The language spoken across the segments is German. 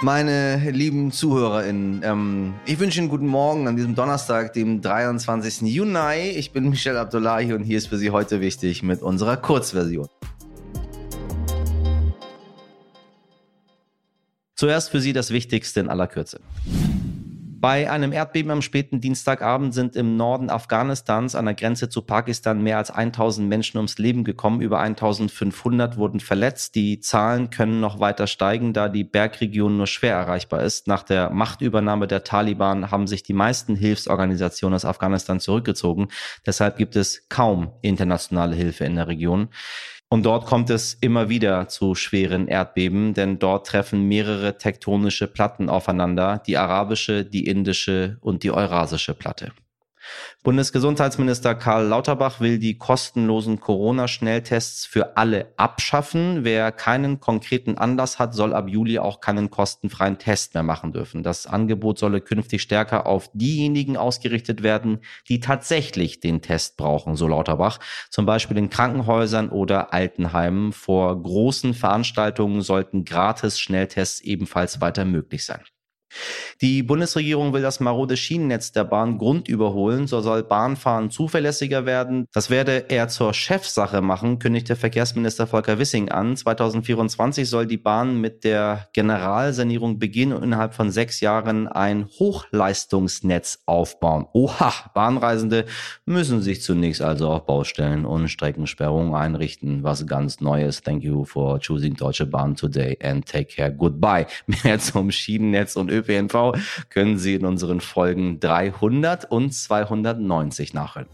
Meine lieben ZuhörerInnen, ähm, ich wünsche Ihnen guten Morgen an diesem Donnerstag, dem 23. Juni. Ich bin Michel Abdullahi und hier ist für Sie heute wichtig mit unserer Kurzversion. Zuerst für Sie das Wichtigste in aller Kürze. Bei einem Erdbeben am späten Dienstagabend sind im Norden Afghanistans an der Grenze zu Pakistan mehr als 1000 Menschen ums Leben gekommen. Über 1500 wurden verletzt. Die Zahlen können noch weiter steigen, da die Bergregion nur schwer erreichbar ist. Nach der Machtübernahme der Taliban haben sich die meisten Hilfsorganisationen aus Afghanistan zurückgezogen. Deshalb gibt es kaum internationale Hilfe in der Region. Und dort kommt es immer wieder zu schweren Erdbeben, denn dort treffen mehrere tektonische Platten aufeinander, die arabische, die indische und die eurasische Platte. Bundesgesundheitsminister Karl Lauterbach will die kostenlosen Corona-Schnelltests für alle abschaffen. Wer keinen konkreten Anlass hat, soll ab Juli auch keinen kostenfreien Test mehr machen dürfen. Das Angebot solle künftig stärker auf diejenigen ausgerichtet werden, die tatsächlich den Test brauchen, so Lauterbach. Zum Beispiel in Krankenhäusern oder Altenheimen. Vor großen Veranstaltungen sollten gratis Schnelltests ebenfalls weiter möglich sein. Die Bundesregierung will das marode Schienennetz der Bahn grundüberholen, so soll Bahnfahren zuverlässiger werden. Das werde er zur Chefsache machen, kündigte Verkehrsminister Volker Wissing an. 2024 soll die Bahn mit der Generalsanierung beginnen und innerhalb von sechs Jahren ein Hochleistungsnetz aufbauen. Oha, Bahnreisende müssen sich zunächst also auf Baustellen und Streckensperrungen einrichten. Was ganz Neues. Thank you for choosing Deutsche Bahn today and take care. Goodbye. Mehr zum Schienennetz und ÖPNV können Sie in unseren Folgen 300 und 290 nachhören.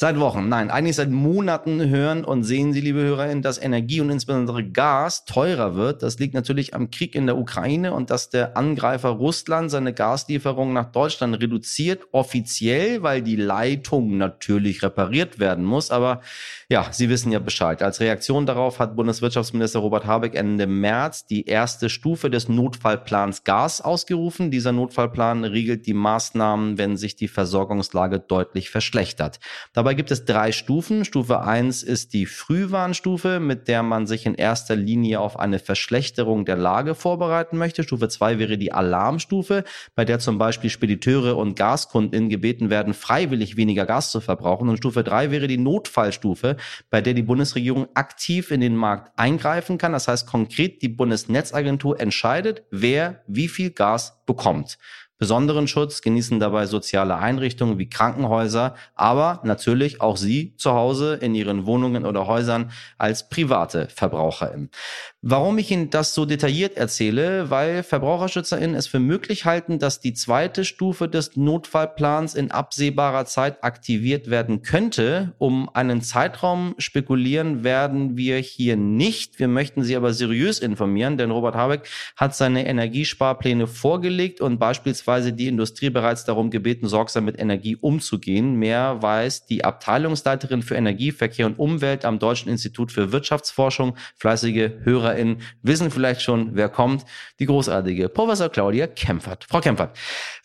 Seit Wochen, nein, eigentlich seit Monaten hören und sehen Sie, liebe Hörerinnen, dass Energie und insbesondere Gas teurer wird. Das liegt natürlich am Krieg in der Ukraine und dass der Angreifer Russland seine Gaslieferungen nach Deutschland reduziert, offiziell, weil die Leitung natürlich repariert werden muss. Aber ja, Sie wissen ja Bescheid. Als Reaktion darauf hat Bundeswirtschaftsminister Robert Habeck Ende März die erste Stufe des Notfallplans Gas ausgerufen. Dieser Notfallplan regelt die Maßnahmen, wenn sich die Versorgungslage deutlich verschlechtert. Dabei Dabei gibt es drei Stufen. Stufe eins ist die Frühwarnstufe, mit der man sich in erster Linie auf eine Verschlechterung der Lage vorbereiten möchte. Stufe zwei wäre die Alarmstufe, bei der zum Beispiel Spediteure und Gaskunden gebeten werden, freiwillig weniger Gas zu verbrauchen. Und Stufe drei wäre die Notfallstufe, bei der die Bundesregierung aktiv in den Markt eingreifen kann. Das heißt konkret, die Bundesnetzagentur entscheidet, wer wie viel Gas bekommt. Besonderen Schutz genießen dabei soziale Einrichtungen wie Krankenhäuser, aber natürlich auch Sie zu Hause in Ihren Wohnungen oder Häusern als private VerbraucherInnen. Warum ich Ihnen das so detailliert erzähle, weil VerbraucherschützerInnen es für möglich halten, dass die zweite Stufe des Notfallplans in absehbarer Zeit aktiviert werden könnte. Um einen Zeitraum spekulieren werden wir hier nicht. Wir möchten Sie aber seriös informieren, denn Robert Habeck hat seine Energiesparpläne vorgelegt und beispielsweise die Industrie bereits darum gebeten, sorgsam mit Energie umzugehen. Mehr weiß die Abteilungsleiterin für Energie, Verkehr und Umwelt am Deutschen Institut für Wirtschaftsforschung, fleißige Hörer HörerInnen wissen vielleicht schon, wer kommt. Die großartige Professor Claudia Kempfert. Frau Kempfert,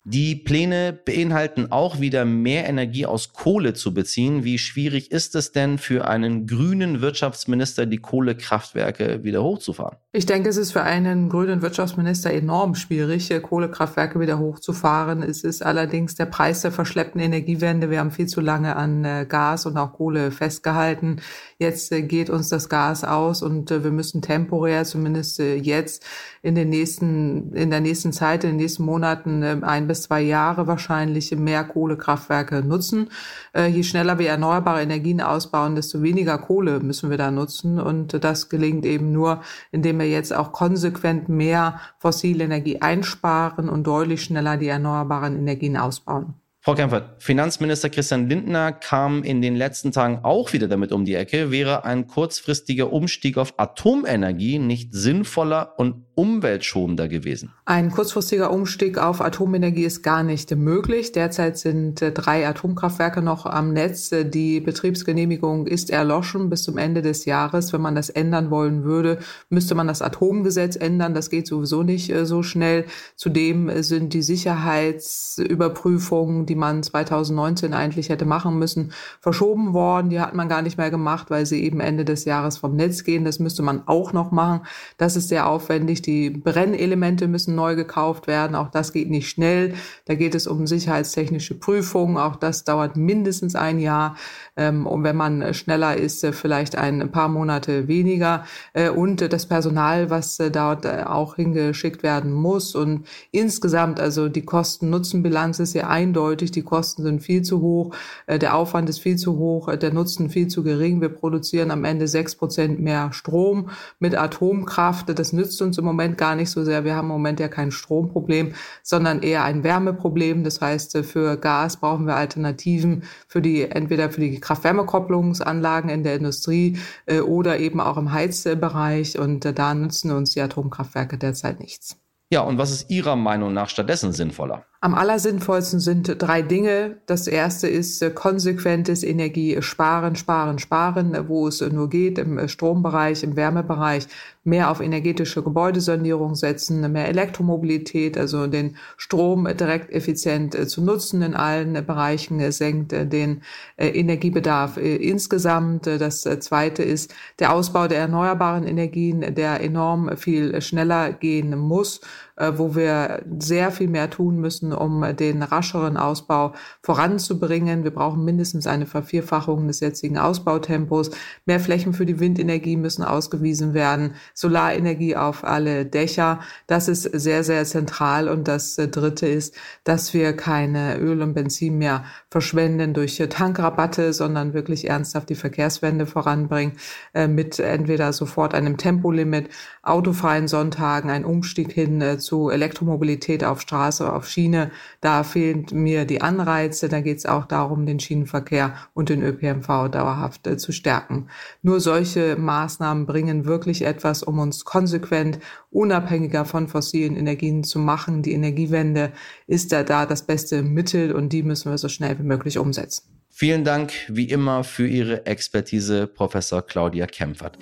die Pläne beinhalten auch wieder mehr Energie aus Kohle zu beziehen. Wie schwierig ist es denn für einen grünen Wirtschaftsminister, die Kohlekraftwerke wieder hochzufahren? Ich denke, es ist für einen grünen Wirtschaftsminister enorm schwierig, Kohlekraftwerke wieder hochzufahren. Es ist allerdings der Preis der verschleppten Energiewende. Wir haben viel zu lange an äh, Gas und auch Kohle festgehalten. Jetzt äh, geht uns das Gas aus und äh, wir müssen temporär, zumindest jetzt, in den nächsten, in der nächsten Zeit, in den nächsten Monaten ein bis zwei Jahre wahrscheinlich mehr Kohlekraftwerke nutzen. Je schneller wir erneuerbare Energien ausbauen, desto weniger Kohle müssen wir da nutzen. Und das gelingt eben nur, indem jetzt auch konsequent mehr fossile Energie einsparen und deutlich schneller die erneuerbaren Energien ausbauen. Frau Kempfert, Finanzminister Christian Lindner kam in den letzten Tagen auch wieder damit um die Ecke. Wäre ein kurzfristiger Umstieg auf Atomenergie nicht sinnvoller und umweltschonender gewesen? Ein kurzfristiger Umstieg auf Atomenergie ist gar nicht möglich. Derzeit sind äh, drei Atomkraftwerke noch am Netz. Die Betriebsgenehmigung ist erloschen bis zum Ende des Jahres. Wenn man das ändern wollen würde, müsste man das Atomgesetz ändern. Das geht sowieso nicht äh, so schnell. Zudem sind die Sicherheitsüberprüfungen, die man 2019 eigentlich hätte machen müssen, verschoben worden. Die hat man gar nicht mehr gemacht, weil sie eben Ende des Jahres vom Netz gehen. Das müsste man auch noch machen. Das ist sehr aufwendig. Die Brennelemente müssen neu gekauft werden. Auch das geht nicht schnell. Da geht es um sicherheitstechnische Prüfungen. Auch das dauert mindestens ein Jahr. Ähm, und wenn man schneller ist, äh, vielleicht ein paar Monate weniger. Äh, und das Personal, was äh, dort auch hingeschickt werden muss. Und insgesamt, also die Kosten-Nutzen-Bilanz ist sehr eindeutig. Die Kosten sind viel zu hoch. Der Aufwand ist viel zu hoch. Der Nutzen viel zu gering. Wir produzieren am Ende sechs Prozent mehr Strom mit Atomkraft. Das nützt uns im Moment gar nicht so sehr. Wir haben im Moment ja kein Stromproblem, sondern eher ein Wärmeproblem. Das heißt, für Gas brauchen wir Alternativen für die, entweder für die Kraft-Wärme-Kopplungsanlagen in der Industrie äh, oder eben auch im Heizbereich. Und äh, da nutzen uns die Atomkraftwerke derzeit nichts. Ja, und was ist Ihrer Meinung nach stattdessen sinnvoller? Am allersinnvollsten sind drei Dinge. Das erste ist äh, konsequentes Energiesparen, sparen, sparen, wo es nur geht, im äh, Strombereich, im Wärmebereich, mehr auf energetische Gebäudesanierung setzen, mehr Elektromobilität, also den Strom direkt effizient äh, zu nutzen in allen Bereichen, senkt den Energiebedarf insgesamt. Das zweite ist der Ausbau der erneuerbaren Energien, der enorm viel schneller gehen muss äh, wo wir sehr viel mehr tun müssen, um den rascheren Ausbau voranzubringen. Wir brauchen mindestens eine Vervierfachung des jetzigen Ausbautempos. Mehr Flächen für die Windenergie müssen ausgewiesen werden. Solarenergie auf alle Dächer. Das ist sehr, sehr zentral. Und das äh, Dritte ist, dass wir keine Öl und Benzin mehr verschwenden durch Tankrabatte, sondern wirklich ernsthaft die Verkehrswende voranbringen äh, mit entweder sofort einem Tempolimit, autofreien Sonntagen, ein Umstieg hin zu Elektromobilität auf Straße, auf Schiene. Da fehlen mir die Anreize. Da geht es auch darum, den Schienenverkehr und den ÖPNV dauerhaft äh, zu stärken. Nur solche Maßnahmen bringen wirklich etwas, um uns konsequent unabhängiger von fossilen Energien zu machen. Die Energiewende ist da, da das beste Mittel und die müssen wir so schnell wie möglich umsetzen. Vielen Dank wie immer für Ihre Expertise, Professor Claudia Kempfert.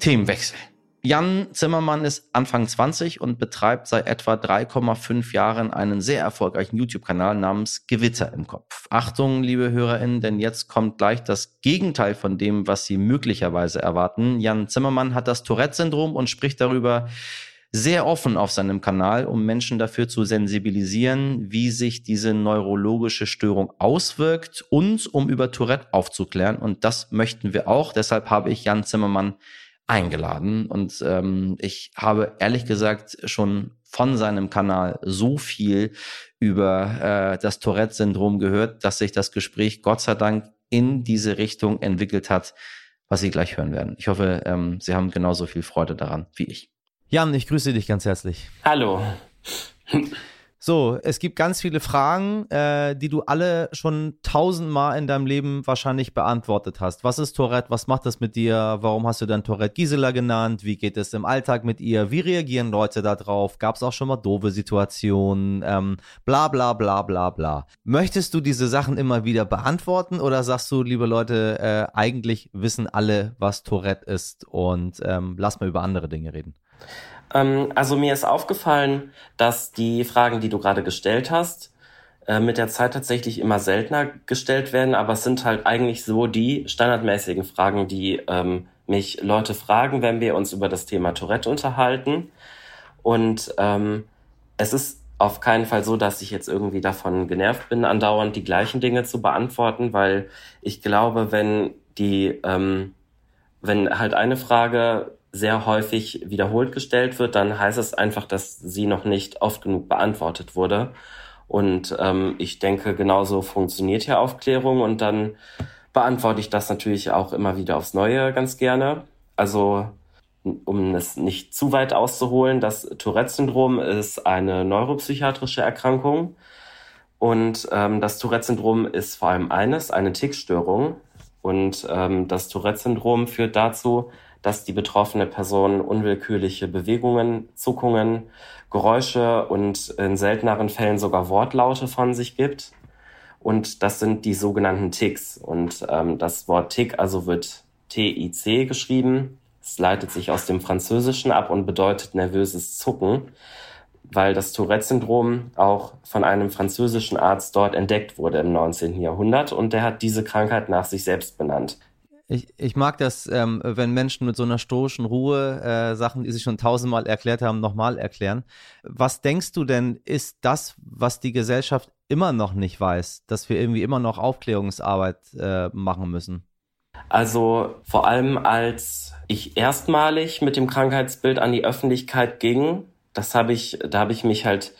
Themenwechsel. Jan Zimmermann ist Anfang 20 und betreibt seit etwa 3,5 Jahren einen sehr erfolgreichen YouTube-Kanal namens Gewitter im Kopf. Achtung, liebe HörerInnen, denn jetzt kommt gleich das Gegenteil von dem, was Sie möglicherweise erwarten. Jan Zimmermann hat das Tourette-Syndrom und spricht darüber sehr offen auf seinem Kanal, um Menschen dafür zu sensibilisieren, wie sich diese neurologische Störung auswirkt und um über Tourette aufzuklären. Und das möchten wir auch. Deshalb habe ich Jan Zimmermann eingeladen und ähm, ich habe ehrlich gesagt schon von seinem Kanal so viel über äh, das Tourette-Syndrom gehört, dass sich das Gespräch Gott sei Dank in diese Richtung entwickelt hat, was Sie gleich hören werden. Ich hoffe, ähm, Sie haben genauso viel Freude daran wie ich. Jan, ich grüße dich ganz herzlich. Hallo. So, es gibt ganz viele Fragen, äh, die du alle schon tausendmal in deinem Leben wahrscheinlich beantwortet hast. Was ist Tourette? Was macht das mit dir? Warum hast du dann Tourette Gisela genannt? Wie geht es im Alltag mit ihr? Wie reagieren Leute darauf? Gab es auch schon mal doofe Situationen? Ähm, bla bla bla bla bla. Möchtest du diese Sachen immer wieder beantworten oder sagst du, liebe Leute, äh, eigentlich wissen alle, was Tourette ist und ähm, lass mal über andere Dinge reden? Ähm, also mir ist aufgefallen, dass die Fragen, die du gerade gestellt hast, äh, mit der Zeit tatsächlich immer seltener gestellt werden, aber es sind halt eigentlich so die standardmäßigen Fragen, die ähm, mich Leute fragen, wenn wir uns über das Thema Tourette unterhalten. Und ähm, es ist auf keinen Fall so, dass ich jetzt irgendwie davon genervt bin, andauernd die gleichen Dinge zu beantworten, weil ich glaube, wenn die, ähm, wenn halt eine Frage sehr häufig wiederholt gestellt wird, dann heißt es einfach, dass sie noch nicht oft genug beantwortet wurde. Und ähm, ich denke, genauso funktioniert ja Aufklärung und dann beantworte ich das natürlich auch immer wieder aufs Neue ganz gerne. Also um es nicht zu weit auszuholen, das Tourette-Syndrom ist eine neuropsychiatrische Erkrankung. Und ähm, das Tourette-Syndrom ist vor allem eines, eine Tickstörung. Und ähm, das Tourette-Syndrom führt dazu, dass die betroffene Person unwillkürliche Bewegungen, Zuckungen, Geräusche und in selteneren Fällen sogar Wortlaute von sich gibt. Und das sind die sogenannten Ticks. Und ähm, das Wort Tick also wird T-I-C geschrieben. Es leitet sich aus dem Französischen ab und bedeutet nervöses Zucken. weil das Tourette-Syndrom auch von einem französischen Arzt dort entdeckt wurde im 19. Jahrhundert und der hat diese Krankheit nach sich selbst benannt. Ich, ich mag das, ähm, wenn Menschen mit so einer stoischen Ruhe äh, Sachen, die sie schon tausendmal erklärt haben, nochmal erklären. Was denkst du denn, ist das, was die Gesellschaft immer noch nicht weiß, dass wir irgendwie immer noch Aufklärungsarbeit äh, machen müssen? Also vor allem als ich erstmalig mit dem Krankheitsbild an die Öffentlichkeit ging, das habe ich, da habe ich mich halt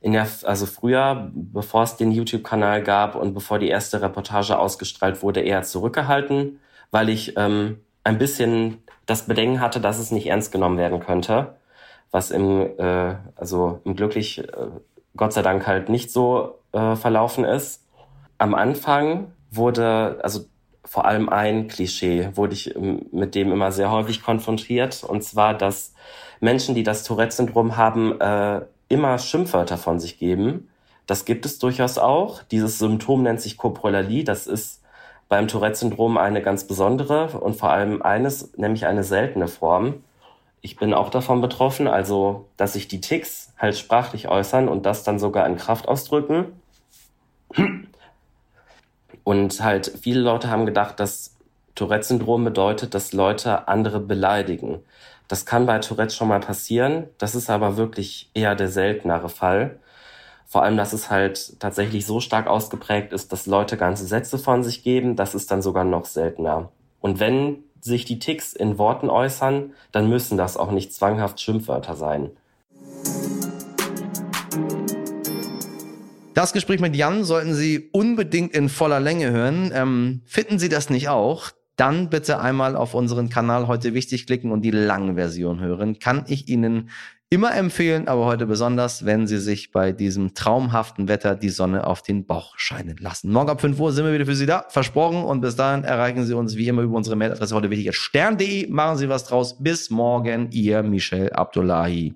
in der, also früher, bevor es den YouTube-Kanal gab und bevor die erste Reportage ausgestrahlt wurde, eher zurückgehalten, weil ich ähm, ein bisschen das Bedenken hatte, dass es nicht ernst genommen werden könnte, was im, äh, also im glücklich, äh, Gott sei Dank halt nicht so äh, verlaufen ist. Am Anfang wurde, also vor allem ein Klischee wurde ich ähm, mit dem immer sehr häufig konfrontiert, und zwar, dass Menschen, die das Tourette-Syndrom haben, äh, immer Schimpfwörter von sich geben. Das gibt es durchaus auch. Dieses Symptom nennt sich Coprolalie. Das ist beim Tourette-Syndrom eine ganz besondere und vor allem eines, nämlich eine seltene Form. Ich bin auch davon betroffen, also dass sich die Ticks halt sprachlich äußern und das dann sogar in Kraft ausdrücken. Und halt viele Leute haben gedacht, dass Tourette-Syndrom bedeutet, dass Leute andere beleidigen. Das kann bei Tourette schon mal passieren. Das ist aber wirklich eher der seltenere Fall. Vor allem, dass es halt tatsächlich so stark ausgeprägt ist, dass Leute ganze Sätze von sich geben. Das ist dann sogar noch seltener. Und wenn sich die Ticks in Worten äußern, dann müssen das auch nicht zwanghaft Schimpfwörter sein. Das Gespräch mit Jan sollten Sie unbedingt in voller Länge hören. Ähm, finden Sie das nicht auch? Dann bitte einmal auf unseren Kanal heute wichtig klicken und die lange Version hören. Kann ich Ihnen immer empfehlen, aber heute besonders, wenn Sie sich bei diesem traumhaften Wetter die Sonne auf den Bauch scheinen lassen. Morgen ab 5 Uhr sind wir wieder für Sie da, versprochen. Und bis dahin erreichen Sie uns wie immer über unsere Mailadresse heute wichtig stern.de. Machen Sie was draus. Bis morgen, Ihr Michel Abdullahi.